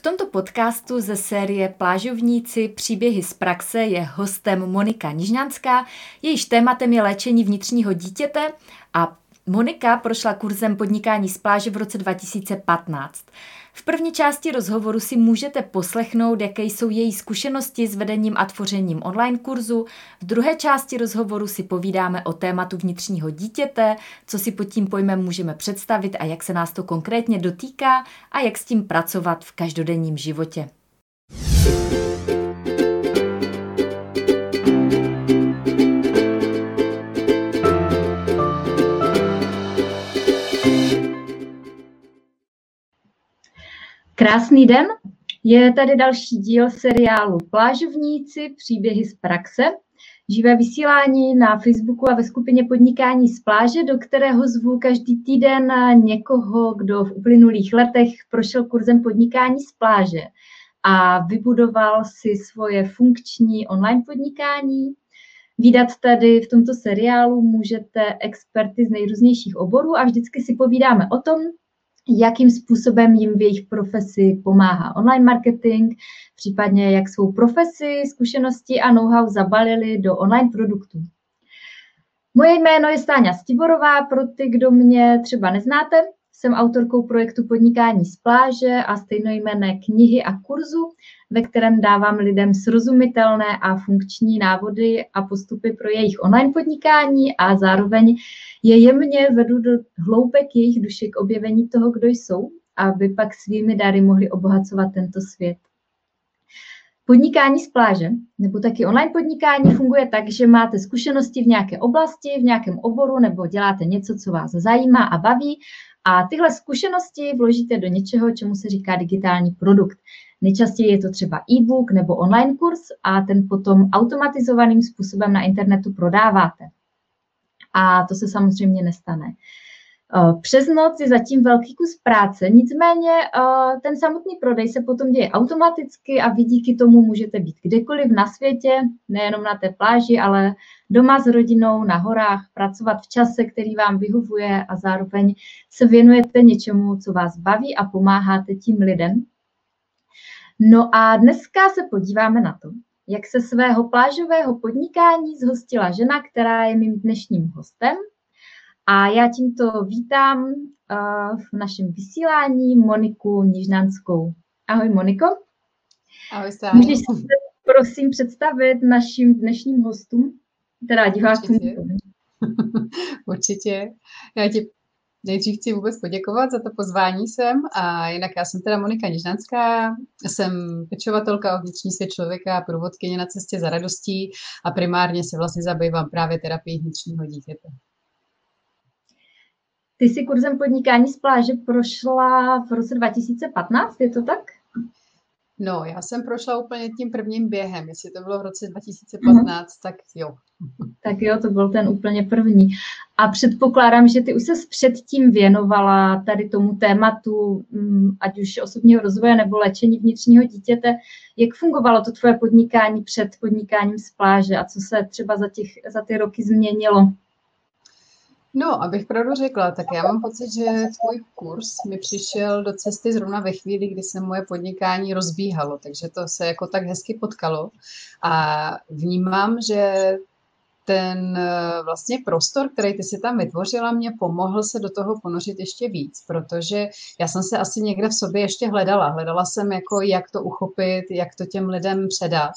V tomto podcastu ze série Plážovníci příběhy z praxe je hostem Monika Nižňanská, jejíž tématem je léčení vnitřního dítěte a Monika prošla kurzem podnikání z pláže v roce 2015. V první části rozhovoru si můžete poslechnout, jaké jsou její zkušenosti s vedením a tvořením online kurzu. V druhé části rozhovoru si povídáme o tématu vnitřního dítěte, co si pod tím pojmem můžeme představit a jak se nás to konkrétně dotýká a jak s tím pracovat v každodenním životě. Krásný den, je tady další díl seriálu Plážovníci, příběhy z praxe. Živé vysílání na Facebooku a ve skupině Podnikání z pláže, do kterého zvu každý týden někoho, kdo v uplynulých letech prošel kurzem podnikání z pláže a vybudoval si svoje funkční online podnikání. Výdat tady v tomto seriálu můžete experty z nejrůznějších oborů a vždycky si povídáme o tom, jakým způsobem jim v jejich profesi pomáhá online marketing, případně jak svou profesi, zkušenosti a know-how zabalili do online produktů. Moje jméno je Stáňa Stiborová, pro ty, kdo mě třeba neznáte, jsem autorkou projektu Podnikání z pláže a stejnojmenné knihy a kurzu, ve kterém dávám lidem srozumitelné a funkční návody a postupy pro jejich online podnikání a zároveň je jemně vedu do hloubek jejich duše k objevení toho, kdo jsou, aby pak svými dary mohli obohacovat tento svět. Podnikání z pláže nebo taky online podnikání funguje tak, že máte zkušenosti v nějaké oblasti, v nějakém oboru nebo děláte něco, co vás zajímá a baví a tyhle zkušenosti vložíte do něčeho, čemu se říká digitální produkt. Nejčastěji je to třeba e-book nebo online kurz a ten potom automatizovaným způsobem na internetu prodáváte. A to se samozřejmě nestane. Eh, přes noc je zatím velký kus práce, nicméně eh, ten samotný prodej se potom děje automaticky a vy díky tomu můžete být kdekoliv na světě, nejenom na té pláži, ale doma s rodinou, na horách, pracovat v čase, který vám vyhovuje a zároveň se věnujete něčemu, co vás baví a pomáháte tím lidem. No a dneska se podíváme na to, jak se svého plážového podnikání zhostila žena, která je mým dnešním hostem – a já tímto vítám uh, v našem vysílání Moniku Nižnanskou. Ahoj Moniko. Ahoj Stáňo. Můžeš se prosím představit našim dnešním hostům, teda divákům. Určitě. Určitě. Já ti nejdřív chci vůbec poděkovat za to pozvání sem a jinak já jsem teda Monika Nižnanská, jsem pečovatelka o vnitřní svět člověka, průvodkyně na cestě za radostí a primárně se vlastně zabývám právě terapií vnitřního dítěte. Ty jsi kurzem podnikání z pláže prošla v roce 2015, je to tak? No, já jsem prošla úplně tím prvním během. Jestli to bylo v roce 2015, mm. tak jo. Tak jo, to byl ten úplně první. A předpokládám, že ty už se předtím věnovala tady tomu tématu, mm, ať už osobního rozvoje nebo léčení vnitřního dítěte. Jak fungovalo to tvoje podnikání před podnikáním z pláže a co se třeba za, těch, za ty roky změnilo? No, abych pravdu řekla, tak já mám pocit, že tvůj kurz mi přišel do cesty zrovna ve chvíli, kdy se moje podnikání rozbíhalo, takže to se jako tak hezky potkalo. A vnímám, že ten eh, vlastně prostor, který ty si tam vytvořila, mě pomohl se do toho ponořit ještě víc, protože já jsem se asi někde v sobě ještě hledala. Hledala jsem, jako, jak to uchopit, jak to těm lidem předat.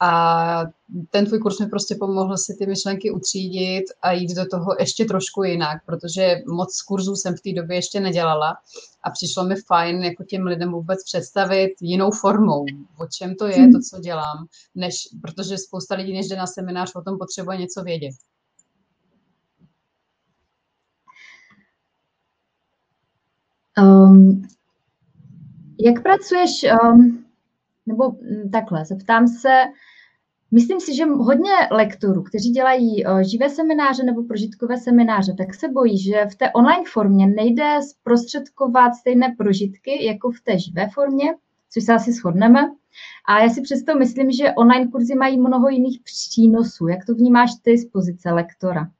A ten tvůj kurz mi prostě pomohl si ty myšlenky utřídit a jít do toho ještě trošku jinak, protože moc kurzů jsem v té době ještě nedělala a přišlo mi fajn jako těm lidem vůbec představit jinou formou, o čem to je, to, co dělám, než, protože spousta lidí, než jde na seminář, o tom potřebuje něco vědět. Um, jak pracuješ, um, nebo mm, takhle, zeptám se, Myslím si, že hodně lektorů, kteří dělají eh, živé semináře nebo prožitkové semináře, tak se bojí, že v té online formě nejde zprostředkovat stejné prožitky jako v té živé formě, což se asi shodneme. A já si přesto myslím, že online kurzy mají mnoho jiných přínosů. Jak to vnímáš ty z pozice lektora?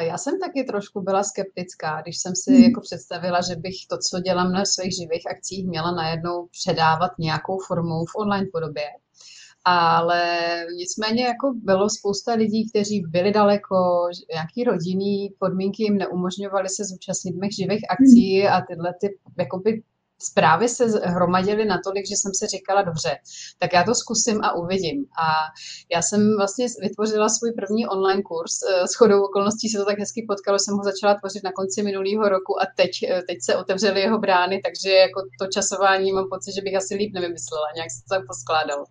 Já jsem taky trošku byla skeptická, když jsem si hmm. jako představila, že bych to, co dělám na svých živých akcích, měla najednou předávat nějakou formou v online podobě. Ale nicméně jako bylo spousta lidí, kteří byli daleko, nějaký rodinný podmínky jim neumožňovaly se zúčastnit mých živých akcí a tyhle ty jakoby zprávy se hromadily natolik, že jsem si říkala, dobře, tak já to zkusím a uvidím. A já jsem vlastně vytvořila svůj první online kurz. Eh, s chodou okolností se to tak hezky potkalo, jsem ho začala tvořit na konci minulého roku a teď, eh, teď se otevřely jeho brány, takže jako to časování mám pocit, že bych asi líp nevymyslela, nějak se to tak poskládalo.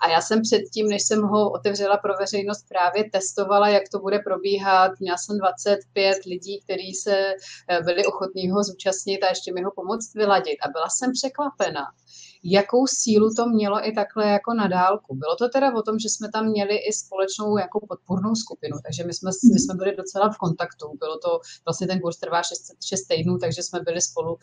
A já jsem předtím, než jsem ho otevřela pro veřejnost, právě testovala, jak to bude probíhat. Měla jsem 25 lidí, kteří se eh, byli ochotní ho zúčastnit a ještě mi ho pomoct vyladit. A byla jsem překvapena, jakou sílu to mělo i takhle jako na dálku. Bylo to teda o tom, že jsme tam měli i společnou jako podpůrnou skupinu, takže my jsme, my jsme byli docela v kontaktu. Bylo to, vlastně ten kurz trvá 6, 6 týdnů, takže jsme byli spolu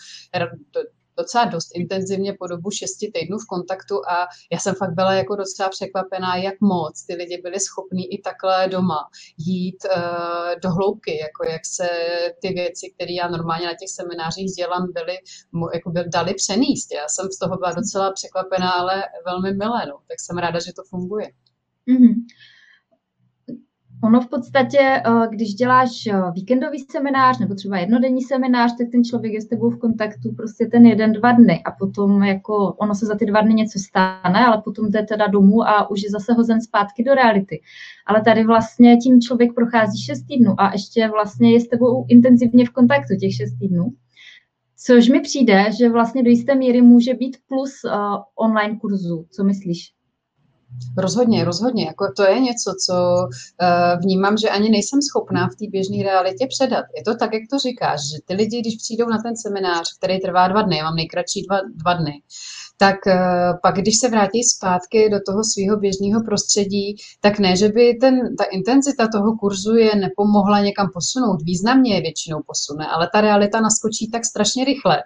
docela dost intenzivně po dobu šesti týdnů v kontaktu a já jsem fakt byla jako docela překvapená, jak moc ty lidi byli schopní i takhle doma jít uh, do hloubky, jako jak se ty věci, které já normálně na těch seminářích dělám, byly, jako byl, dali přenést. Já jsem z toho byla docela překvapená, ale velmi milé, no. tak jsem ráda, že to funguje. Mm-hmm. Ono v podstatě, eh, když děláš eh, víkendový seminář nebo třeba jednodenní seminář, tak ten člověk je s tebou v kontaktu prostě ten jeden, dva dny a potom jako ono se za ty dva dny něco stane, ale potom jde teda domů a už je zase hozen zpátky do reality. Ale tady vlastně tím člověk prochází šest týdnů a ještě vlastně je s tebou intenzivně v kontaktu těch šest týdnů. Což mi přijde, že vlastně do jisté míry může být plus uh, online kurzu. Co myslíš? Rozhodně, rozhodně. Jako to je něco, co uh, vnímám, že ani nejsem schopná v té běžné realitě předat. Je to tak, jak to říkáš, že ty lidi, když přijdou na ten seminář, který trvá dva dny, já mám nejkratší dva, dva dny, tak eh, pak, když se vrátí zpátky do toho svého běžného prostředí, tak ne, že by ten, ta intenzita toho kurzu je nepomohla někam posunout, významně je většinou posune, ale ta realita naskočí tak strašně rychle,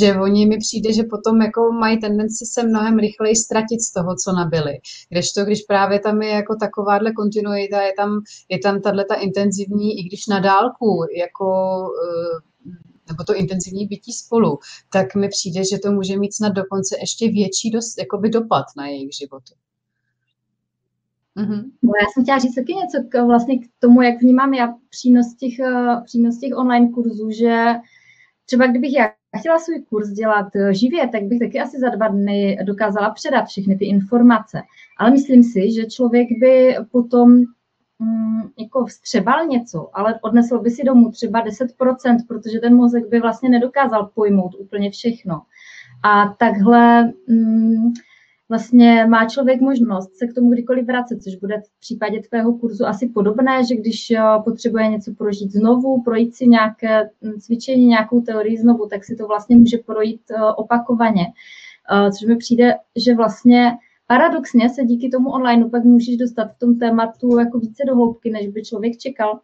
že oni mi přijde, že potom jako mají tendenci se mnohem rychleji ztratit z toho, co nabili. Kdežto, když právě tam je jako takováhle kontinuita, je tam, je tam tato intenzivní, i když na dálku, jako uh, nebo to intenzivní bytí spolu, tak mi přijde, že to může mít snad dokonce ještě větší dost, jakoby dopad na jejich životy. Mm-hmm. No, já jsem chtěla říct taky něco k, vlastně k tomu, jak vnímám já přínos těch, uh, přínos těch online kurzů, že třeba kdybych já chtěla svůj kurz dělat uh, živě, tak bych taky asi za dva dny dokázala předat všechny ty informace. Ale myslím si, že člověk by potom mm, jako vstřebal něco, ale odnesl by si domů třeba 10%, protože ten mozek by vlastně nedokázal pojmout úplně všechno. A takhle mm, vlastně má člověk možnost se k tomu kdykoliv vracet, což bude v případě tvého kurzu asi podobné, že když potřebuje něco prožít znovu, projít si nějaké mm, cvičení, nějakou teorii znovu, tak si to vlastně může projít eh, opakovaně. Eh, což mi přijde, že vlastně paradoxně se díky tomu online pak můžeš dostat v tom tématu jako více do hloubky, než by člověk čekal.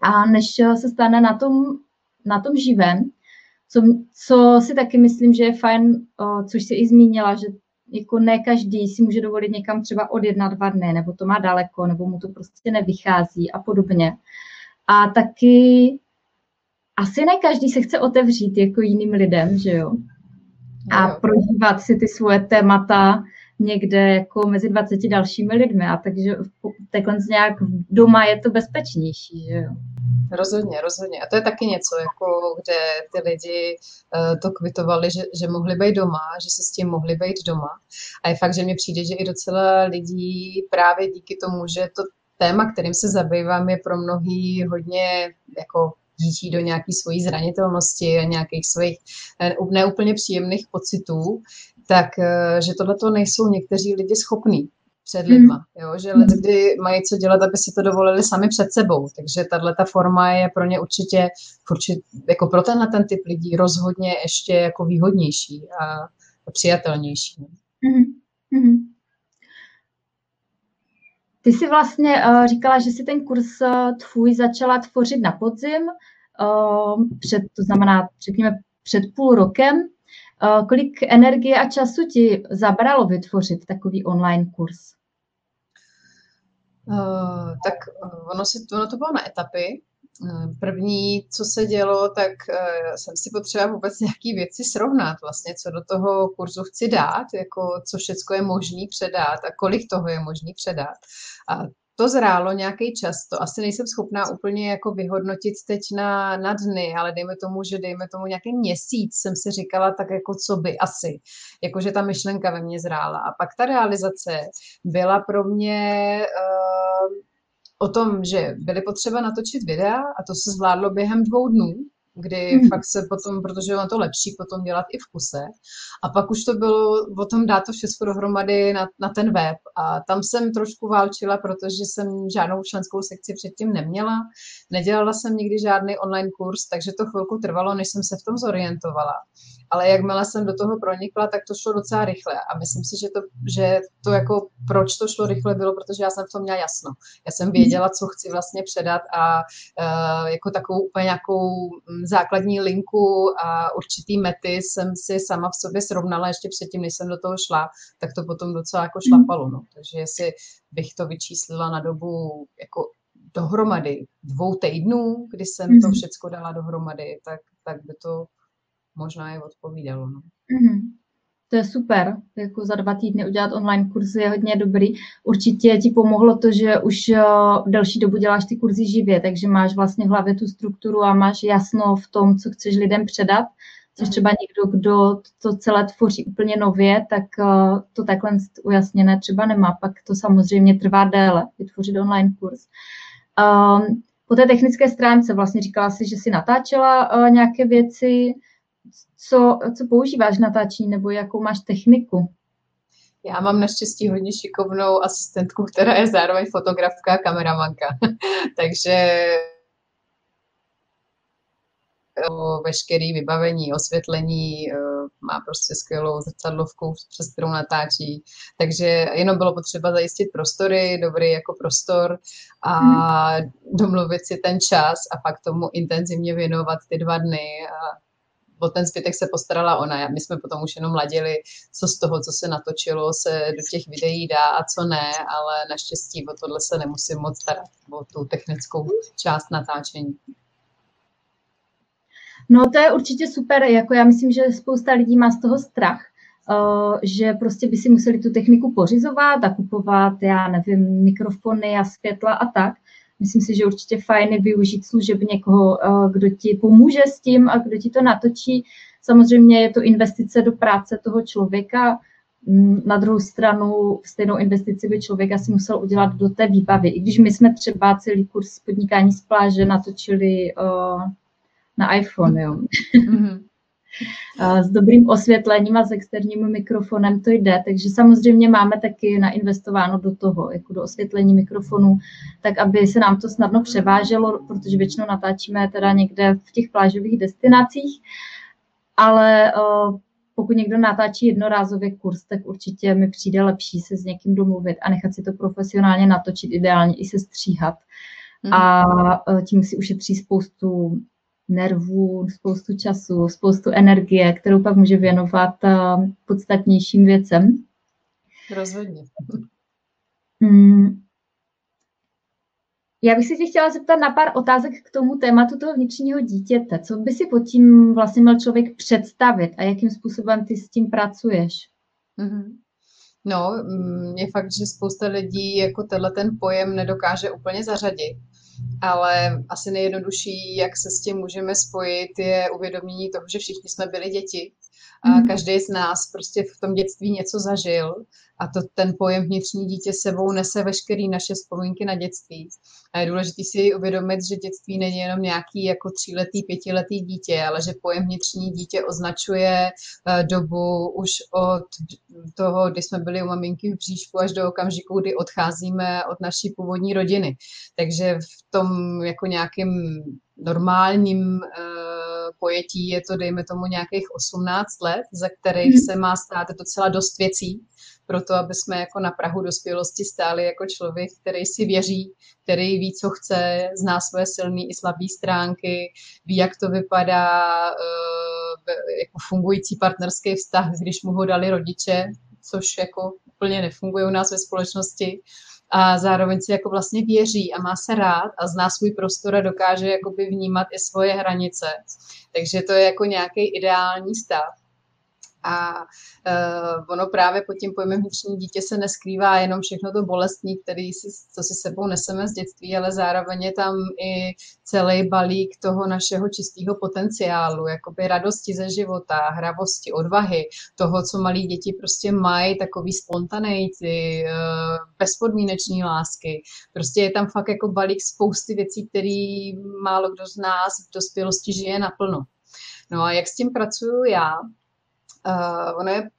A než se stane na tom, na tom živém, co, co si taky myslím, že je fajn, což si i zmínila, že jako ne každý si může dovolit někam třeba od jedna, dva dny, nebo to má daleko, nebo mu to prostě nevychází a podobně. A taky asi ne každý se chce otevřít jako jiným lidem, že jo? A prožívat si ty svoje témata někde jako mezi 20 dalšími lidmi. A takže takhle nějak doma je to bezpečnější, že jo. Rozhodně, rozhodně. A to je taky něco, jako kde ty lidi uh, to kvitovali, že, že mohli být doma, že se s tím mohli být doma. A je fakt, že mi přijde, že i docela lidí právě díky tomu, že to téma, kterým se zabývám, je pro mnohý hodně jako dítí do nějaké svojí zranitelnosti a nějakých svých eh, neúplně příjemných pocitů, tak eh, že tohle to nejsou někteří lidi schopní před lidma, mm. jo? že lidi mají co dělat, aby si to dovolili sami před sebou, takže tahle ta forma je pro ně určitě, určitě jako pro tenhle ten typ lidí rozhodně ještě jako výhodnější a přijatelnější. Mm. Mm. Ty jsi vlastně uh, říkala, že si ten kurz uh, tvůj začala tvořit na podzim, uh, před, to znamená, řekněme, před půl rokem. Uh, kolik energie a času ti zabralo vytvořit takový online kurz? Uh, tak ono, si, ono to bylo na etapy První, co se dělo, tak jsem si potřeba vůbec nějaké věci srovnat, vlastně, co do toho kurzu chci dát, jako co všechno je možný předat a kolik toho je možný předat. A to zrálo nějaký čas, to asi nejsem schopná úplně jako vyhodnotit teď na, na dny, ale dejme tomu, že dejme tomu nějaký měsíc jsem si říkala tak jako co by asi, jakože ta myšlenka ve mně zrála. A pak ta realizace byla pro mě uh, o tom, že byly potřeba natočit videa a to se zvládlo během dvou dnů, kdy mm. fakt se potom, protože on to lepší potom dělat i v kuse. A pak už to bylo o tom dát to všechno dohromady na, na ten web. A tam jsem trošku válčila, protože jsem žádnou členskou sekci předtím neměla. Nedělala jsem nikdy žádný online kurz, takže to chvilku trvalo, než jsem se v tom zorientovala ale jakmile jsem do toho pronikla, tak to šlo docela rychle a myslím si, že to, že to jako proč to šlo rychle bylo, protože já jsem v tom měla jasno. Já jsem věděla, co chci vlastně předat a uh, jako takovou úplně nějakou mm, základní linku a určitý mety jsem si sama v sobě srovnala ještě předtím, než jsem do toho šla, tak to potom docela jako šlapalo. No. Takže jestli bych to vyčíslila na dobu jako dohromady dvou týdnů, kdy jsem to mhm. všechno dala dohromady, tak, tak by to možná je odpovídalo. No. Mm-hmm. To je super, jako za dva týdny udělat online kurzy je hodně dobrý. Určitě ti pomohlo to, že už uh, delší dobu děláš ty kurzy živě, takže máš vlastně v hlavě tu strukturu a máš jasno v tom, co chceš lidem předat. Což mhm. třeba někdo, kdo to celé tvoří úplně nově, tak uh, to takhle ujasněné třeba nemá. Pak to samozřejmě trvá déle, vytvořit online kurz. Um, po té technické stránce vlastně říkala si, že si natáčela uh, nějaké věci, co, co používáš natáčení nebo jakou máš techniku? Já mám naštěstí hodně šikovnou asistentku, která je zároveň fotografka a kameramanka. Takže veškerý vybavení, osvětlení, má prostě skvělou zrcadlovku, přes kterou natáčí. Takže jenom bylo potřeba zajistit prostory, dobrý jako prostor a hmm. domluvit si ten čas a pak tomu intenzivně věnovat ty dva dny a o ten zbytek se postarala ona. My jsme potom už jenom ladili, co z toho, co se natočilo, se do těch videí dá a co ne, ale naštěstí o tohle se nemusím moc starat, o tu technickou část natáčení. No to je určitě super, jako já myslím, že spousta lidí má z toho strach, uh, že prostě by si museli tu techniku pořizovat a kupovat, já nevím, mikrofony a světla a tak. Myslím si, že určitě fajn je využít služeb někoho, eh, kdo ti pomůže s tím a kdo ti to natočí. Samozřejmě je to investice do práce toho člověka. Mm, na druhou stranu stejnou investici by člověk asi musel udělat do té výbavy. I když my jsme třeba celý kurz podnikání z pláže natočili uh, na iPhone, jo. Mm-hmm s dobrým osvětlením a s externím mikrofonem to jde, takže samozřejmě máme taky nainvestováno do toho, jako do osvětlení mikrofonu, tak aby se nám to snadno převáželo, protože většinou natáčíme teda někde v těch plážových destinacích, ale pokud někdo natáčí jednorázový kurz, tak určitě mi přijde lepší se s někým domluvit a nechat si to profesionálně natočit, ideálně i se stříhat. Mm. A tím si ušetří spoustu nervů, spoustu času, spoustu energie, kterou pak může věnovat eh, podstatnějším věcem. Rozhodně. Mm. Já bych se tě chtěla zeptat na pár otázek k tomu tématu toho vnitřního dítěte. Co by si pod tím vlastně měl člověk představit a jakým způsobem ty s tím pracuješ? Mm-hmm. No, je fakt, že spousta lidí jako tenhle ten pojem nedokáže úplně zařadit ale asi nejjednodušší, jak se s tím můžeme spojit, je uvědomění toho, že všichni jsme byli děti a mhm. každý z nás prostě v tom dětství něco zažil a to ten pojem vnitřní dítě sebou nese veškerý naše vzpomínky na dětství. A je důležité si uvědomit, že dětství není jenom nějaký jako tříletý, pětiletý dítě, ale že pojem vnitřní dítě označuje uh, dobu už od toho, kdy jsme byli u maminky v bříšku, až do okamžiku, kdy odcházíme od naší původní rodiny. Takže v tom jako nějakým normálním uh, pojetí je to, dejme tomu, nějakých 18 let, za kterých hmm. se má stát docela dost věcí, pro to, aby jsme jako na Prahu dospělosti stáli jako člověk, který si věří, který ví, co chce, zná své silné i slabé stránky, ví, jak to vypadá uh, jako fungující partnerský vztah, když mu ho dali rodiče, což jako úplně nefunguje u nás ve společnosti a zároveň si jako vlastně věří a má se rád a zná svůj prostor a dokáže jakoby vnímat i svoje hranice. Takže to je jako nějaký ideální stav. A uh, ono právě pod tím pojmem vnitřní dítě se neskrývá jenom všechno to bolestní, který si, co si sebou neseme z dětství, ale zároveň je tam i celý balík toho našeho čistého potenciálu, jakoby radosti ze života, hravosti, odvahy, toho, co malí děti prostě mají, takový spontaneity, uh, bezpodmínečné lásky. Prostě je tam fakt jako balík spousty věcí, který málo kdo z nás v dospělosti žije naplno. No a jak s tím pracuju já? Uh, ono je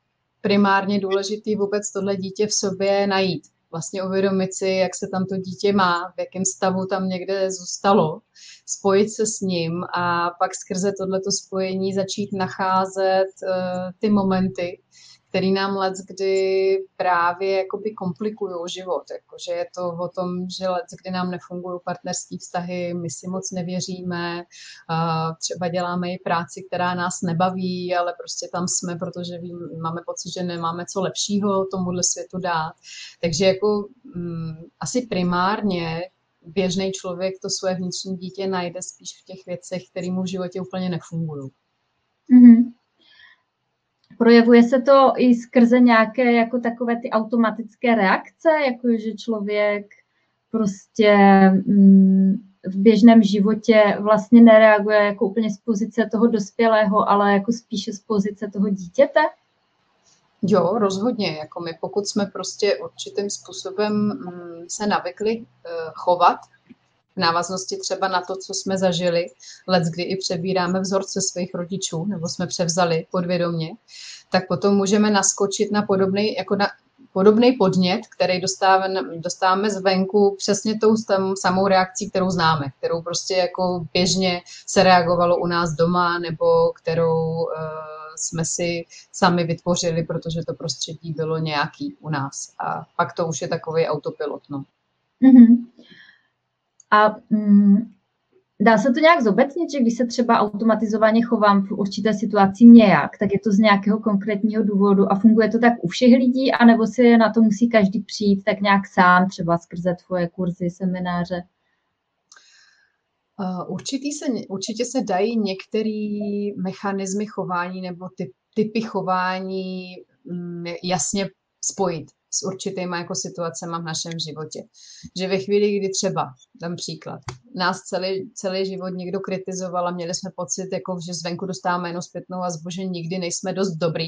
primárně důležitý vůbec tohle dítě v sobě najít. Vlastně uvědomit si, jak se tam to dítě má, v jakém stavu tam někde zůstalo, spojit se s ním a pak skrze tohleto spojení začít nacházet uh, ty momenty, který nám let kdy právě jakoby komplikují život. Jakože je to o tom, že let kdy nám nefungují partnerské vztahy, my si moc nevěříme, třeba děláme i práci, která nás nebaví, ale prostě tam jsme, protože máme pocit, že nemáme co lepšího tomuhle světu dát. Takže jako mm, asi primárně běžný člověk to své vnitřní dítě najde spíš v těch věcech, které mu v životě úplně nefungují. Mm-hmm. Projevuje se to i skrze nějaké jako takové ty automatické reakce, jako že člověk prostě mm, v běžném životě vlastně nereaguje jako úplně z pozice toho dospělého, ale jako spíše z pozice toho dítěte? Jo, rozhodně. Jako my, pokud jsme prostě určitým způsobem mm, se navykli uh, chovat návaznosti třeba na to, co jsme zažili, let kdy i přebíráme vzorce svých rodičů, nebo jsme převzali podvědomě, tak potom můžeme naskočit na podobný, jako na podobný podnět, který dostáváme, dostáváme zvenku přesně tou samou reakcí, kterou známe, kterou prostě jako běžně se reagovalo u nás doma, nebo kterou uh, jsme si sami vytvořili, protože to prostředí bylo nějaký u nás. A pak to už je takový autopilot. No. Mm-hmm. A mm, Dá se to nějak zobecnit, že když se třeba automatizovaně chovám v určité situaci nějak, tak je to z nějakého konkrétního důvodu a funguje to tak u všech lidí, anebo si na to musí každý přijít tak nějak sám, třeba skrze tvoje kurzy, semináře? Uh, určitý se, určitě se dají některé mechanismy chování nebo typ, typy chování um, jasně spojit s určitýma jako situacemi v našem životě. Že ve chvíli, kdy třeba, dám příklad, nás celý, celý život někdo kritizoval a měli jsme pocit, jako, že zvenku dostáváme jenom zpětnou a že nikdy nejsme dost dobrý,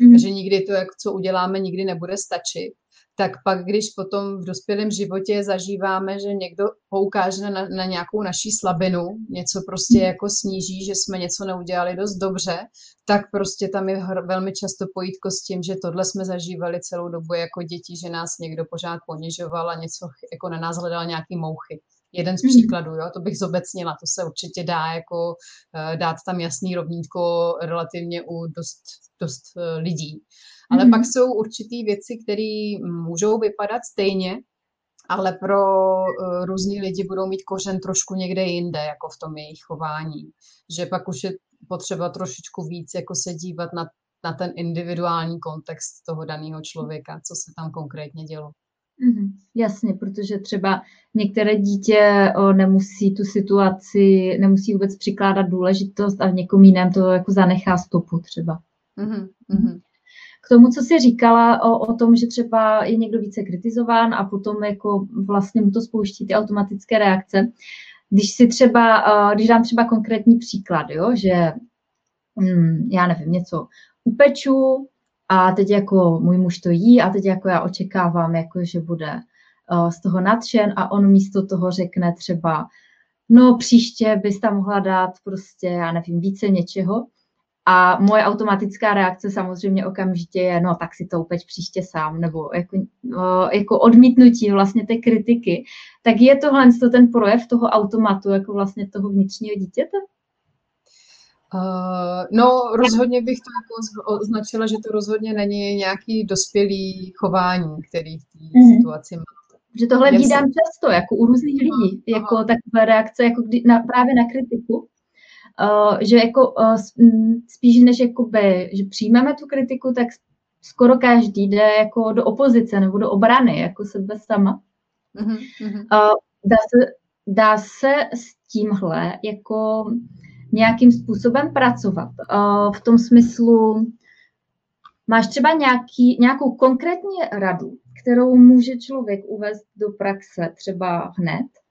mm. že nikdy to, jak, co uděláme, nikdy nebude stačit, tak pak, když potom v dospělém životě zažíváme, že někdo poukáže na, na nějakou naší slabinu, něco prostě hmm. jako sníží, že jsme něco neudělali dost dobře, tak prostě tam je velmi často pojítko s tím, že tohle jsme zažívali celou dobu jako děti, že nás někdo pořád ponižoval a něco jako na nás hledal nějaký mouchy. Jeden z hmm. příkladů, jo, to bych zobecnila, to se určitě dá jako uh, dát tam jasný rovnítko relativně u dost, dost uh, lidí. Ale mm-hmm. pak jsou určitý věci, které můžou vypadat stejně, ale pro uh, různý lidi budou mít kořen trošku někde jinde, jako v tom jejich chování. Že pak už je potřeba trošičku víc jako se dívat na, na ten individuální kontext toho daného člověka, co se tam konkrétně dělo. Mm-hmm, jasně, protože třeba některé dítě o, nemusí tu situaci, nemusí vůbec přikládat důležitost a v někom jiném to jako zanechá stopu třeba. Mm-hmm. K tomu, co jsi říkala o, o tom, že třeba je někdo více kritizován a potom jako vlastně mu to spouští ty automatické reakce. Když si třeba, když dám třeba konkrétní příklad, jo, že hm, já nevím, něco upeču a teď jako můj muž to jí a teď jako já očekávám, jako že bude z toho nadšen a on místo toho řekne třeba, no příště bys tam mohla dát prostě, já nevím, více něčeho, a moje automatická reakce samozřejmě okamžitě je, no tak si to upeč příště sám, nebo jako, jako odmítnutí vlastně té kritiky. Tak je tohle to ten projev toho automatu, jako vlastně toho vnitřního dítěte? Uh, no, rozhodně bych to jako označila, že to rozhodně není nějaký dospělý chování, který v té mm-hmm. situaci má. Že tohle vídám často, jako u různých lidí, jako takové reakce, jako kdy, na, právě na kritiku, že jako uh, spíš než jakoby, že přijmeme tu kritiku, tak skoro každý jde jako do opozice nebo do obrany, jako sebe sama. Mm-hmm. Dá, se, dá se s tímhle jako nějakým způsobem pracovat. V tom smyslu, máš třeba nějaký, nějakou konkrétní radu, kterou může člověk uvést do praxe třeba hned, mm,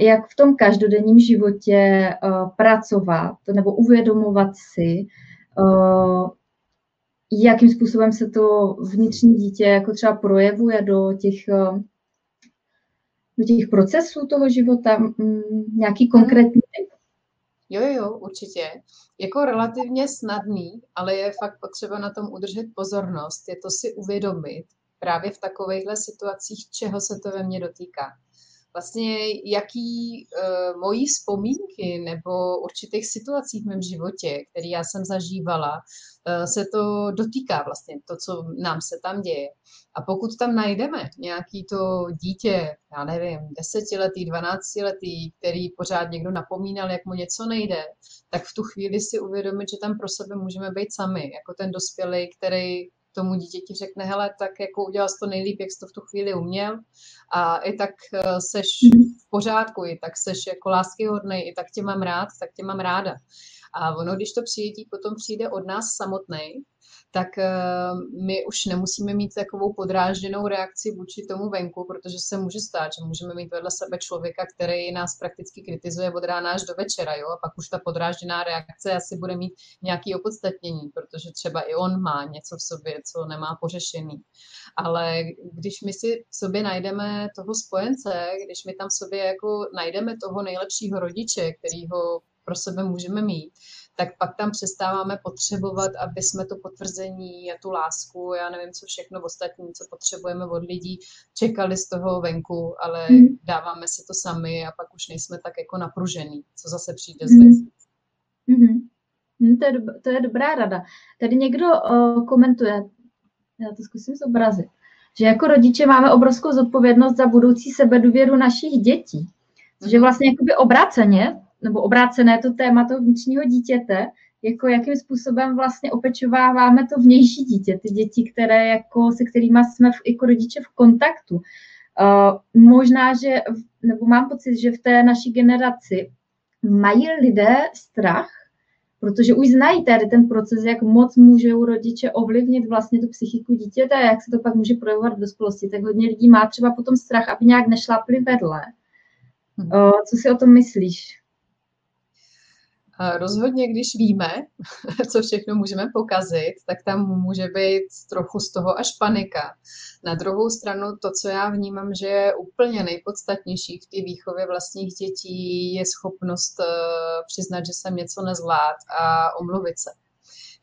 jak v tom každodenním životě pracovat nebo uvědomovat si, jakým způsobem se to vnitřní dítě jako třeba projevuje do těch, eh, do těch procesů toho života, nějaký mhm. konkrétní typ? Jo, jo, určitě. Jako relativně snadný, ale je fakt potřeba na tom udržet pozornost, je to si uvědomit právě v takovýchhle situacích, čeho se to ve mně dotýká vlastně jaký uh, mojí vzpomínky nebo určitých situací v mém životě, které já jsem zažívala, uh, se to dotýká vlastně, to, co nám se tam děje. A pokud tam najdeme nějaký to dítě, já nevím, desetiletý, dvanáctiletý, který pořád někdo napomínal, jak mu něco nejde, tak v tu chvíli si uvědomit, že tam pro sebe můžeme být sami, jako ten dospělý, který tomu dítěti řekne, hele, tak jako udělal jsi to nejlíp, jak jsi to v tu chvíli uměl a i tak eh, seš v pořádku, i tak seš jako láskyhodný, i tak tě mám rád, tak tě mám ráda. A ono, když to přijetí potom přijde od nás samotnej, tak eh, my už nemusíme mít takovou podrážděnou reakci vůči tomu venku, protože se může stát, že můžeme mít vedle sebe člověka, který nás prakticky kritizuje od rána až do večera, jo? a pak už ta podrážděná reakce asi bude mít nějaký opodstatnění, protože třeba i on má něco v sobě, co nemá pořešený. Ale když my si v sobě najdeme toho spojence, když my tam v sobě jako najdeme toho nejlepšího rodiče, kterýho pro sebe můžeme mít, tak pak tam přestáváme potřebovat, aby jsme to potvrzení a tu lásku, já nevím, co všechno ostatní, co potřebujeme od lidí, čekali z toho venku, ale mm. dáváme si to sami a pak už nejsme tak jako napružený, co zase přijde z mm. Mm, to, je, to je dobrá rada. Tady někdo uh, komentuje, já to zkusím zobrazit, že jako rodiče máme obrovskou zodpovědnost za budoucí sebedůvěru našich dětí. Což je mhm. vlastně jakoby obráceně, nebo obrácené to téma toho vnitřního dítěte, jako jakým způsobem vlastně opečováváme to vnější dítě, ty děti, které jako, se kterými jsme v, jako rodiče v kontaktu. Uh, možná, že, nebo mám pocit, že v té naší generaci mají lidé strach, protože už znají tady ten proces, jak moc můžou rodiče ovlivnit vlastně tu psychiku dítěte a jak se to pak může projevovat v dospělosti. Tak hodně lidí má třeba potom strach, aby nějak nešlapli vedle. Uh, co si o tom myslíš? Rozhodně, když víme, co všechno můžeme pokazit, tak tam může být trochu z toho až panika. Na druhou stranu to, co já vnímám, že je úplně nejpodstatnější v té výchově vlastních dětí, je schopnost eh, přiznat, že jsem něco nezvlád a omluvit se.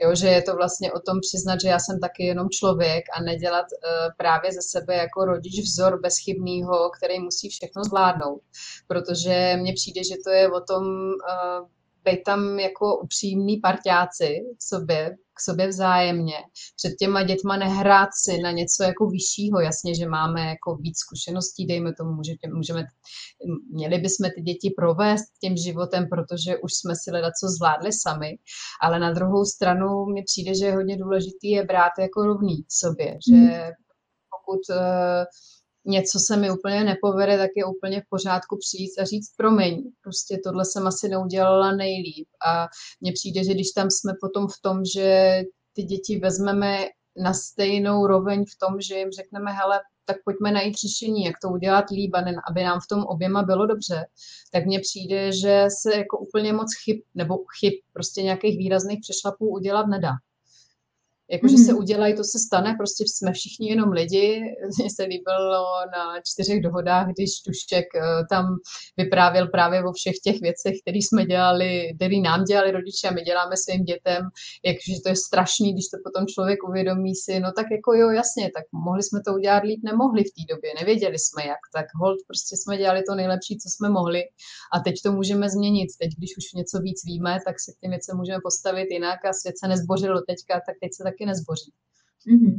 Jo, že je to vlastně o tom přiznat, že já jsem taky jenom člověk a nedělat uh, právě ze sebe jako rodič vzor bezchybného, který musí všechno zvládnout. Protože mně přijde, že to je o tom uh, být tam jako upřímní parťáci k sobě, k sobě vzájemně. Před těma dětma nehrát si na něco jako vyššího. Jasně, že máme jako víc zkušeností, dejme tomu, může, můžeme, měli bychom ty děti provést tím životem, protože už jsme si hledat, co zvládli sami, ale na druhou stranu mi přijde, že je hodně důležitý je brát jako rovný sobě, že hmm. pokud uh, něco se mi úplně nepovede, tak je úplně v pořádku přijít a říct promiň, prostě tohle jsem asi neudělala nejlíp a mně přijde, že když tam jsme potom v tom, že ty děti vezmeme na stejnou roveň v tom, že jim řekneme, hele, tak pojďme najít řešení, jak to udělat líp, aby nám v tom oběma bylo dobře, tak mně přijde, že se jako úplně moc chyb, nebo chyb, prostě nějakých výrazných přešlapů udělat nedá. Jakože mm. se hmm. udělají, to se stane, prostě jsme všichni jenom lidi. Mně se líbilo na čtyřech dohodách, když Tušek eh, tam vyprávěl právě o všech těch věcech, které jsme dělali, které nám dělali rodiče a my děláme svým dětem, jakože to je strašný, když to potom člověk uvědomí si, no tak jako jo, jasně, tak mohli jsme to udělat líp, nemohli v té době, nevěděli jsme jak, tak hold, prostě jsme dělali to nejlepší, co jsme mohli a teď to můžeme změnit. Teď, když už něco víc víme, tak se k těm věcem můžeme postavit jinak a svět se nezbořil teďka, tak teď se taky nezboří. Mm-hmm.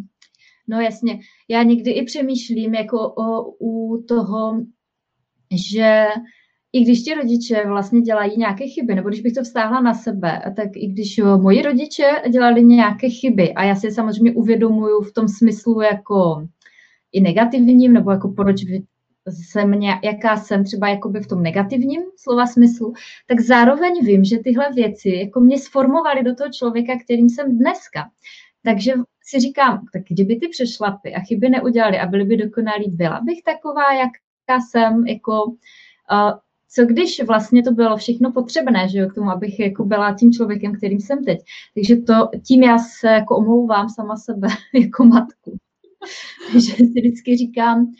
No jasně. Já někdy i přemýšlím jako o, u toho, že i když ti rodiče vlastně dělají nějaké chyby, nebo když bych to vztáhla na sebe, tak i když moji rodiče dělali nějaké chyby a já si samozřejmě uvědomuju v tom smyslu jako i negativním, nebo jako proč jsem, jaká jsem třeba jakoby v tom negativním slova smyslu, tak zároveň vím, že tyhle věci jako mě sformovaly do toho člověka, kterým jsem dneska. Takže si říkám, tak kdyby ty přešlapy a chyby neudělali a byly by dokonalí, byla bych taková, jaká jsem, jako uh, co když vlastně to bylo všechno potřebné, že jo, k tomu, abych jako byla tím člověkem, kterým jsem teď. Takže to, tím já se jako omlouvám sama sebe jako matku. že si vždycky říkám,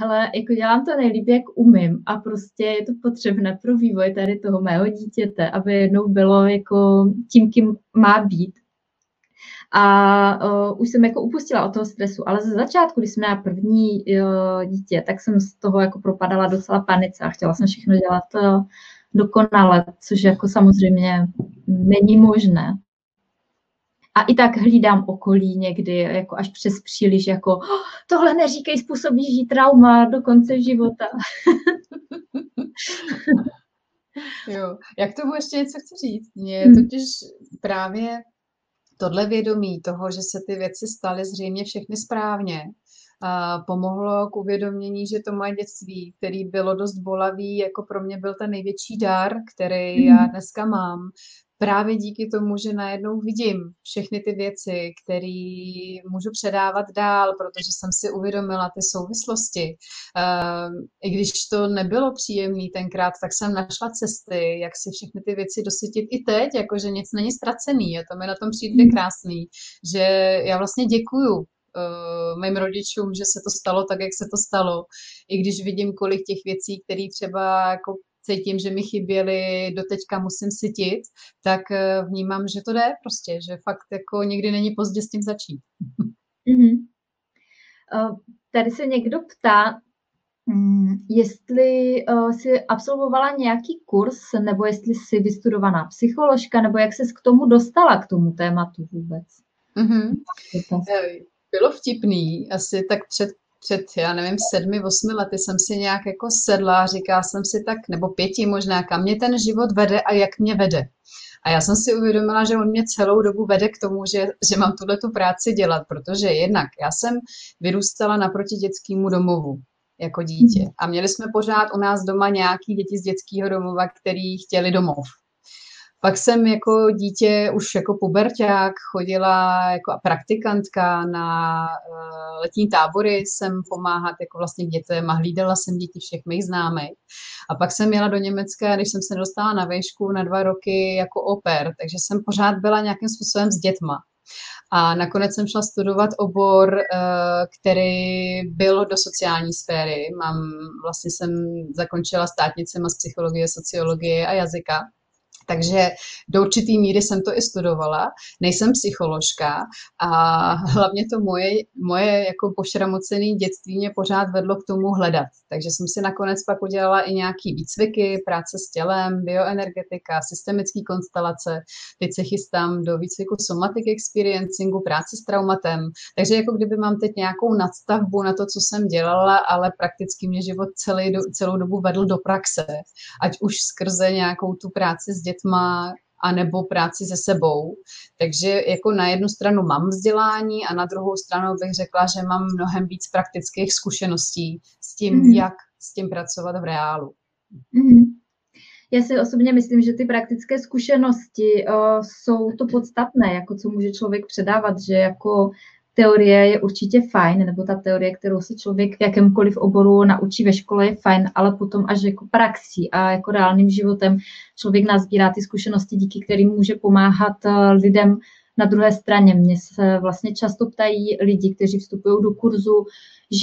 hele, jako dělám to nejlíp, jak umím a prostě je to potřebné pro vývoj tady toho mého dítěte, aby jednou bylo jako tím, kým má být. A uh, už jsem jako upustila od toho stresu, ale ze začátku, když jsem měla první uh, dítě, tak jsem z toho jako propadala docela panice a chtěla jsem všechno dělat uh, dokonale, což jako samozřejmě není možné. A i tak hlídám okolí někdy, jako až přes příliš, jako oh, tohle neříkej, způsobí trauma do konce života. jo, jak tomu ještě něco chci říct? Mě hmm. totiž právě tohle vědomí toho, že se ty věci staly zřejmě všechny správně, pomohlo k uvědomění, že to moje dětství, který bylo dost bolavý, jako pro mě byl ten největší dar, který já hmm. dneska mám, právě díky tomu, že najednou vidím všechny ty věci, které můžu předávat dál, protože jsem si uvědomila ty souvislosti. Ehm, I když to nebylo příjemné tenkrát, tak jsem našla cesty, jak si všechny ty věci dosytit i teď, jakože nic není ztracený a to mi na tom přijde hmm. krásný, že já vlastně děkuju uh, mým rodičům, že se to stalo tak, jak se to stalo. I když vidím, kolik těch věcí, které třeba jako cítím, že mi chyběly, doteďka musím sytit, tak eh, vnímám, že to jde prostě, že fakt jako někdy není pozdě s tím začít. Mm-hmm. Tady se někdo ptá, mm, jestli jsi absolvovala nějaký kurz, nebo jestli jsi vystudovaná psycholožka, nebo jak jsi k tomu dostala, k tomu tématu vůbec? Mm-hmm. Bylo vtipný, asi tak před před, já nevím, sedmi, osmi lety jsem si nějak jako sedla, říká jsem si tak, nebo pěti možná, kam mě ten život vede a jak mě vede. A já jsem si uvědomila, že on mě celou dobu vede k tomu, že, že mám tuhle tu práci dělat, protože jednak já jsem vyrůstala naproti dětskému domovu jako dítě. A měli jsme pořád u nás doma nějaký děti z dětského domova, který chtěli domov. Pak jsem jako dítě, už jako puberták, chodila jako praktikantka na uh, letní tábory, jsem pomáhat jako vlastně dětem a hlídala jsem děti všech mých známých. A pak jsem jela do Německa, když jsem se dostala na vejšku na dva roky jako oper, takže jsem pořád byla nějakým způsobem s dětma. A nakonec jsem šla studovat obor, eh, který byl do sociální sféry. Mám, vlastně jsem zakončila státnicema z psychologie, sociologie a jazyka. Takže do určité míry jsem to i studovala. Nejsem psycholožka a hlavně to moje, moje jako pošramocené dětství mě pořád vedlo k tomu hledat. Takže jsem si nakonec pak udělala i nějaký výcviky, práce s tělem, bioenergetika, systemické konstelace. Teď se chystám do výcviku somatic experiencingu, práce s traumatem. Takže jako kdyby mám teď nějakou nadstavbu na to, co jsem dělala, ale prakticky mě život celý, celou dobu vedl do praxe. Ať už skrze nějakou tu práci s dětmi, dětma a nebo práci se sebou. Takže jako na jednu stranu mám vzdělání a na druhou stranu bych řekla, že mám mnohem víc praktických zkušeností s tím, mm-hmm. jak s tím pracovat v reálu. Mm-hmm. Já si osobně myslím, že ty praktické zkušenosti uh, jsou to podstatné, jako co může člověk předávat, že jako teorie je určitě fajn, nebo ta teorie, kterou se člověk v jakémkoliv oboru naučí ve škole, je fajn, ale potom až jako praxí a jako reálným životem člověk nazbírá ty zkušenosti, díky kterým může pomáhat eh, lidem na druhé straně. Mně se vlastně často ptají lidi, kteří vstupují do kurzu,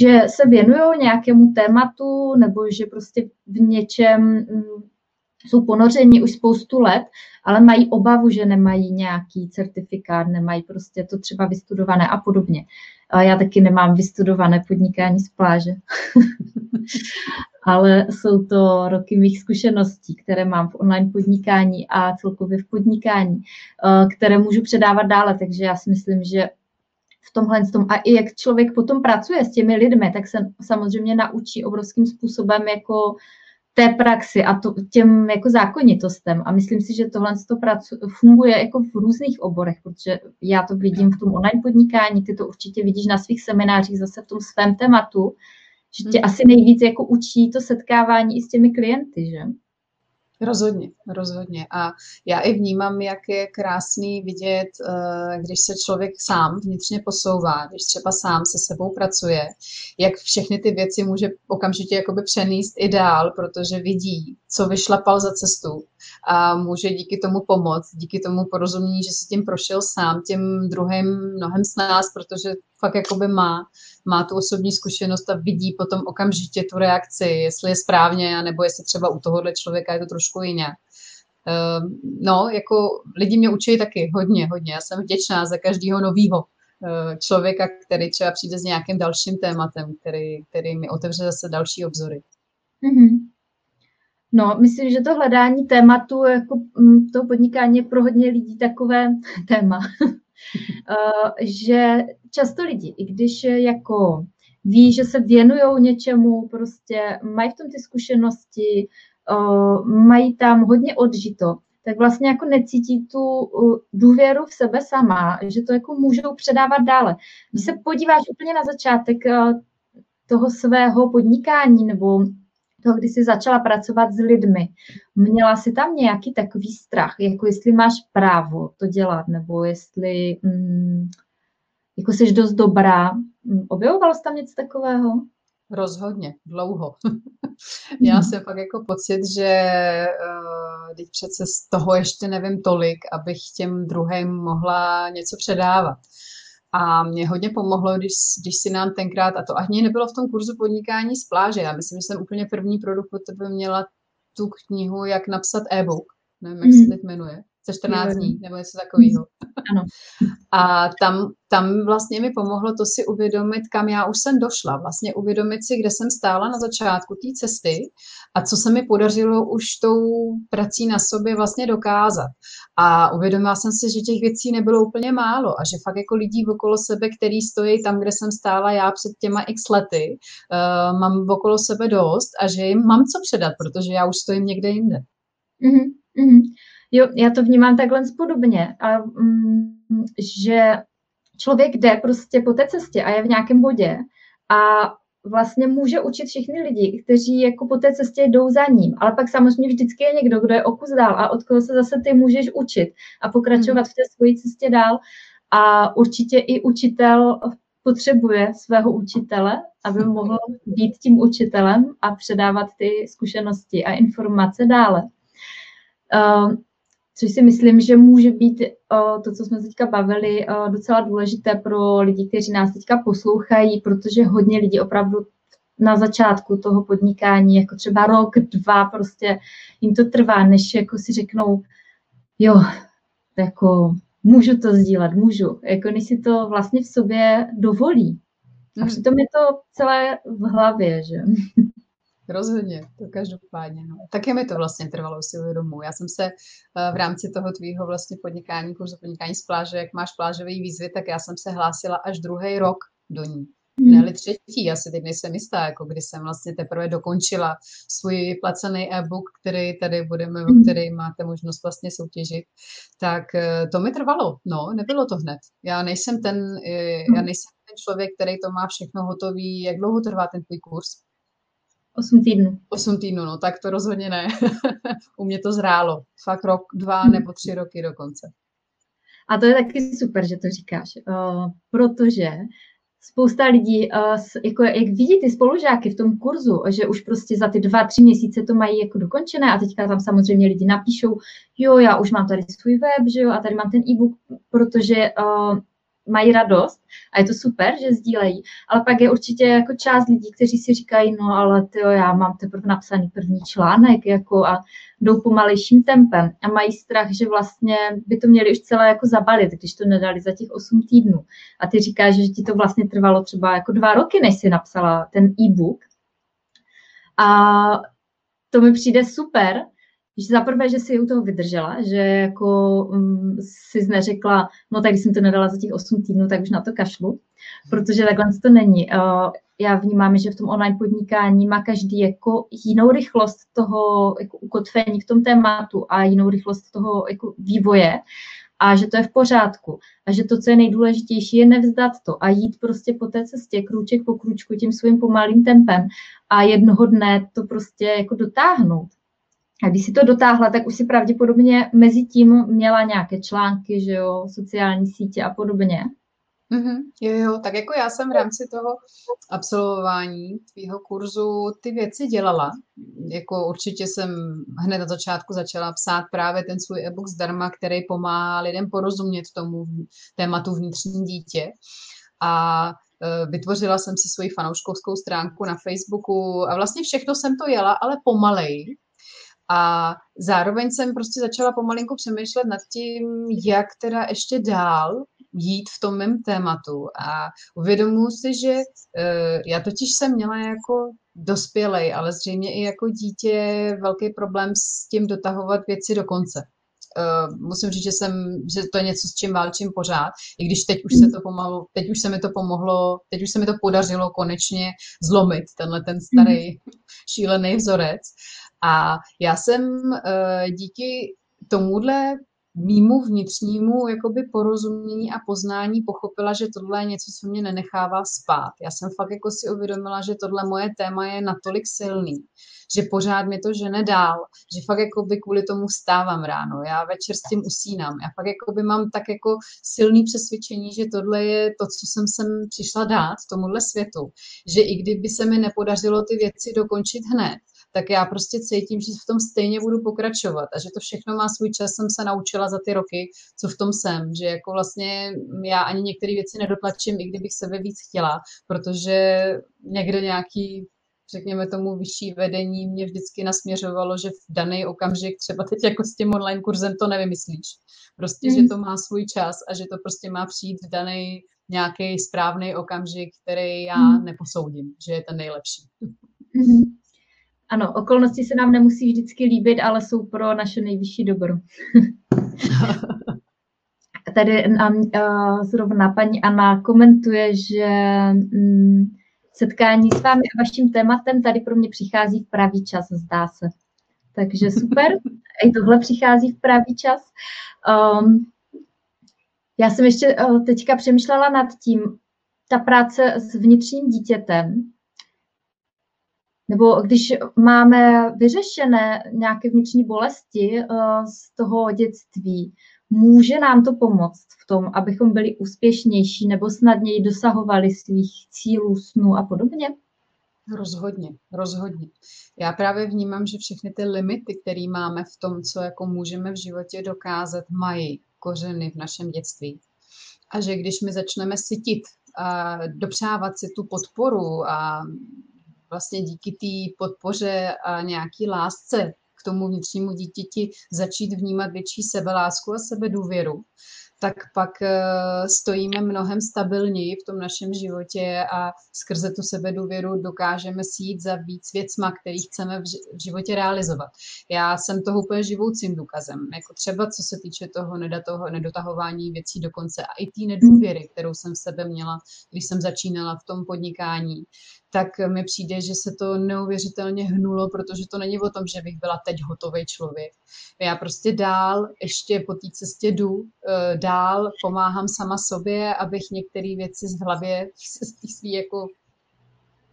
že se věnují nějakému tématu nebo že prostě v něčem mm, jsou ponořeni už spoustu let, ale mají obavu, že nemají nějaký certifikát, nemají prostě to třeba vystudované a podobně. Já taky nemám vystudované podnikání z pláže. ale jsou to roky mých zkušeností, které mám v online podnikání a celkově v podnikání, eh, které můžu předávat dále, takže já si myslím, že v tomhle tom a i jak člověk potom pracuje s těmi lidmi, tak se samozřejmě naučí obrovským způsobem jako té praxi a to, těm jako zákonitostem. A myslím si, že tohle to pracu, funguje jako v různých oborech, protože já to vidím v tom online podnikání, ty to určitě vidíš na svých seminářích zase v tom svém tématu, že tě hmm. asi nejvíc jako učí to setkávání i s těmi klienty, že? Rozhodně, rozhodně. A já i vnímám, jak je krásný vidět, eh, když se člověk sám vnitřně posouvá, když třeba sám se sebou pracuje, jak všechny ty věci může okamžitě jakoby přenést i dál, protože vidí, co vyšlapal za cestu a může díky tomu pomoct, díky tomu porozumění, že si tím prošel sám, tím druhým mnohem s nás, protože fakt jakoby má, má tu osobní zkušenost a vidí potom okamžitě tu reakci, jestli je správně, nebo jestli třeba u tohohle člověka je to trošku jinak. Ehm, no, jako lidi mě učí taky hodně, hodně. Já jsem vděčná za každého nového eh, člověka, který třeba přijde s nějakým dalším tématem, který, který mi otevře zase další obzory. Mm-hmm. No, myslím, že to hledání tématu, jako mm, to podnikání je pro hodně lidí takové téma, že často lidi, i když jako ví, že se věnují něčemu, prostě mají v tom ty zkušenosti, eh, mají tam hodně odžito, tak vlastně jako necítí tu eh, důvěru v sebe sama, že to jako můžou předávat dále. Když se podíváš úplně na začátek toho svého podnikání nebo toho, kdy jsi začala pracovat s lidmi, měla jsi tam nějaký takový strach, jako jestli máš právo to dělat, nebo jestli mm, jako jsi dost dobrá. Mm, objevoval jsi tam něco takového? Rozhodně, dlouho. Měla jsem fakt jako pocit, že uh, teď přece z toho ještě nevím tolik, abych těm druhým mohla něco předávat. A mě hodně pomohlo, když, když si nám tenkrát, a to ani nebylo v tom kurzu podnikání z pláže, já myslím, že jsem úplně první produkt od tebe měla tu knihu, jak napsat e-book, nevím, jak mm. se mhm. teď jmenuje za 14 dní nebo něco takového. Ano. A tam, tam vlastně mi pomohlo to si uvědomit, kam já už jsem došla. Vlastně uvědomit si, kde jsem stála na začátku té cesty a co se mi podařilo už tou prací na sobě vlastně dokázat. A uvědomila jsem si, že těch věcí nebylo úplně málo a že fakt jako lidí okolo sebe, který stojí tam, kde jsem stála já před těma x lety, uh, mám okolo sebe dost a že jim mám co předat, protože já už stojím někde jinde. Mm-hmm. Mm-hmm. Jo, já to vnímám takhle podobně, a, mm, že člověk jde prostě po té cestě a je v nějakém bodě a vlastně může učit všechny lidi, kteří jako po té cestě jdou za ním. Ale pak samozřejmě vždycky je někdo, kdo je o kus dál a od koho se zase ty můžeš učit a pokračovat hmm. v té svojí cestě dál. A určitě i učitel potřebuje svého učitele, aby mohl být tím učitelem a předávat ty zkušenosti a informace dále. Což si myslím, že může být uh, to, co jsme teďka bavili, uh, docela důležité pro lidi, kteří nás teďka poslouchají, protože hodně lidí opravdu na začátku toho podnikání, jako třeba rok, dva, prostě jim to trvá, než jako si řeknou, jo, jako můžu to sdílet, můžu, jako než si to vlastně v sobě dovolí. A mhm. přitom je to celé v hlavě, že? Rozhodně, to každopádně. No. Také mi to vlastně trvalo si uvědomu. Já jsem se uh, v rámci toho tvýho vlastně podnikání, kurzu podnikání z pláže, jak máš plážové výzvy, tak já jsem se hlásila až druhý rok do ní. Mm. Ne třetí, asi teď nejsem jistá, jako kdy jsem vlastně teprve dokončila svůj placený e-book, který tady budeme, mm. o který máte možnost vlastně soutěžit, tak uh, to mi trvalo. No, nebylo to hned. Já nejsem ten, uh, já nejsem ten člověk, který to má všechno hotový. Jak dlouho trvá ten tvůj kurz? 8 týdnů. 8 týdnů, no tak to rozhodně ne. U mě to zrálo. Fakt rok, dva hmm. nebo tři roky dokonce. A to je taky super, že to říkáš, uh, protože spousta lidí, uh, jako, jak vidí ty spolužáky v tom kurzu, že už prostě za ty dva, tři měsíce to mají jako dokončené a teďka tam samozřejmě lidi napíšou, jo, já už mám tady svůj web, že jo, a tady mám ten e-book, protože uh, mají radost a je to super, že sdílejí, ale pak je určitě jako část lidí, kteří si říkají, no ale tyjo, já mám teprve napsaný první článek jako a jdou pomalejším tempem a mají strach, že vlastně by to měli už celé jako zabalit, když to nedali za těch 8 týdnů. A ty říkáš, že ti to vlastně trvalo třeba jako dva roky, než si napsala ten e-book. A to mi přijde super, že za prvé, že si u toho vydržela, že jako um, si neřekla, no tak když jsem to nedala za těch 8 týdnů, tak už na to kašlu, protože takhle to není. Uh, já vnímám, že v tom online podnikání má každý jako jinou rychlost toho jako ukotvení v tom tématu a jinou rychlost toho jako vývoje a že to je v pořádku a že to, co je nejdůležitější, je nevzdat to a jít prostě po té cestě krůček po krůčku tím svým pomalým tempem a jednoho dne to prostě jako dotáhnout. A když si to dotáhla, tak už si pravděpodobně mezi tím měla nějaké články, že jo, sociální sítě a podobně. Mm-hmm. Jo, jo, tak jako já jsem v rámci toho absolvování tvýho kurzu ty věci dělala. Jako určitě jsem hned na začátku začala psát právě ten svůj e-book zdarma, který pomáhá lidem porozumět tomu tématu vnitřní dítě. A e, vytvořila jsem si svoji fanouškovskou stránku na Facebooku a vlastně všechno jsem to jela, ale pomalej, a zároveň jsem prostě začala pomalinku přemýšlet nad tím, jak teda ještě dál jít v tom mém tématu. A uvědomuji si, že uh, já totiž jsem měla jako dospělej, ale zřejmě i jako dítě velký problém s tím dotahovat věci do konce. Uh, musím říct, že, jsem, že to je něco, s čím válčím pořád, i když teď už se to pomalu, teď už se mi to pomohlo, teď už se mi to podařilo konečně zlomit, tenhle ten starý šílený vzorec. A já jsem uh, díky tomuhle mýmu vnitřnímu jakoby porozumění a poznání pochopila, že tohle je něco, co mě nenechává spát. Já jsem fakt jako si uvědomila, že tohle moje téma je natolik silný, že pořád mi to žene dál, že fakt jako by kvůli tomu stávám ráno, já večer s tím usínám, já fakt jako by mám tak jako silný přesvědčení, že tohle je to, co jsem sem přišla dát tomuhle světu, že i kdyby se mi nepodařilo ty věci dokončit hned, tak já prostě cítím, že v tom stejně budu pokračovat a že to všechno má svůj čas, jsem se naučila za ty roky, co v tom jsem, že jako vlastně já ani některé věci nedotlačím, i kdybych sebe víc chtěla, protože někde nějaký řekněme tomu vyšší vedení mě vždycky nasměřovalo, že v daný okamžik, třeba teď jako s tím online kurzem to nevymyslíš. Prostě, mm. že to má svůj čas a že to prostě má přijít v daný nějaký správný okamžik, který já mm. neposoudím, že je ten nejlepší. Mm. Ano, okolnosti se nám nemusí vždycky líbit, ale jsou pro naše nejvyšší dobro. Tady nám uh, zrovna paní Anna komentuje, že um, setkání s vámi a vaším tématem tady pro mě přichází v pravý čas, zdá se. Takže super, i tohle přichází v pravý čas. Um, já jsem ještě uh, teďka přemýšlela nad tím, ta práce s vnitřním dítětem, nebo když máme vyřešené nějaké vnitřní bolesti uh, z toho dětství, může nám to pomoct v tom, abychom byli úspěšnější nebo snadněji dosahovali svých cílů, snů a podobně? Rozhodně, rozhodně. Já právě vnímám, že všechny ty limity, které máme v tom, co jako můžeme v životě dokázat, mají kořeny v našem dětství. A že když my začneme sytit a dopřávat si tu podporu a vlastně díky té podpoře a nějaký lásce k tomu vnitřnímu dítěti začít vnímat větší sebelásku a sebedůvěru, tak pak eh, stojíme mnohem stabilněji v tom našem životě a skrze tu sebedůvěru dokážeme jít za víc věcma, který chceme v životě realizovat. Já jsem toho úplně živoucím důkazem. Jako třeba co se týče toho nedotahování věcí do konce a i té nedůvěry, kterou jsem v sebe měla, když jsem začínala v tom podnikání, tak mi přijde, že se to neuvěřitelně hnulo, protože to není o tom, že bych byla teď hotový člověk. Já prostě dál, ještě po té cestě jdu, eh, dál pomáhám sama sobě, abych některé věci z hlavě, z svý jako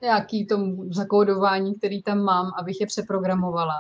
nějaký tomu zakódování, který tam mám, abych je přeprogramovala.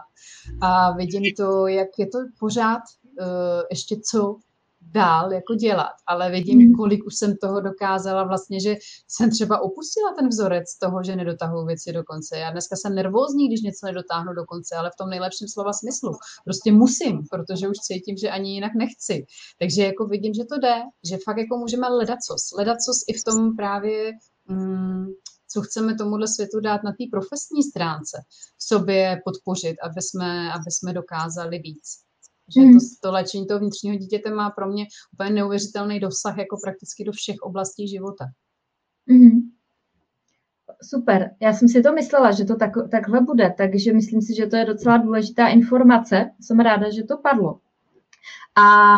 A vidím to, jak je to pořád uh, ještě co dál jako dělat, ale vidím, hmm. kolik už jsem toho dokázala vlastně, že jsem třeba opustila ten vzorec toho, že nedotahuji věci do konce. Já dneska jsem nervózní, když něco nedotáhnu do konce, ale v tom nejlepším slova smyslu. Prostě musím, protože už cítím, že ani jinak nechci. Takže jako vidím, že to jde, že fakt jako můžeme ledacos. Ledacos i v tom právě mm, co chceme tomuhle světu dát na té profesní stránce, v sobě podpořit, aby jsme, aby jsme dokázali víc. Že to, to léčení toho vnitřního dítěte má pro mě úplně neuvěřitelný dosah jako prakticky do všech oblastí života. Mm. super. Já jsem si to myslela, že to tak, takhle bude, takže myslím si, že to je docela důležitá informace. Jsem ráda, že to padlo. A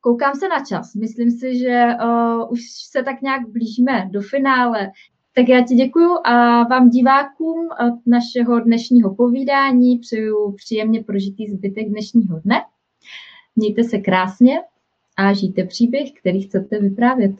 koukám se na čas. Myslím si, že uh, už se tak nějak blížíme do finále. Tak já ti děkuju a vám divákům našeho dnešního povídání přeju příjemně prožitý zbytek dnešního dne. Mějte se krásně a žijte příběh, který chcete vyprávět.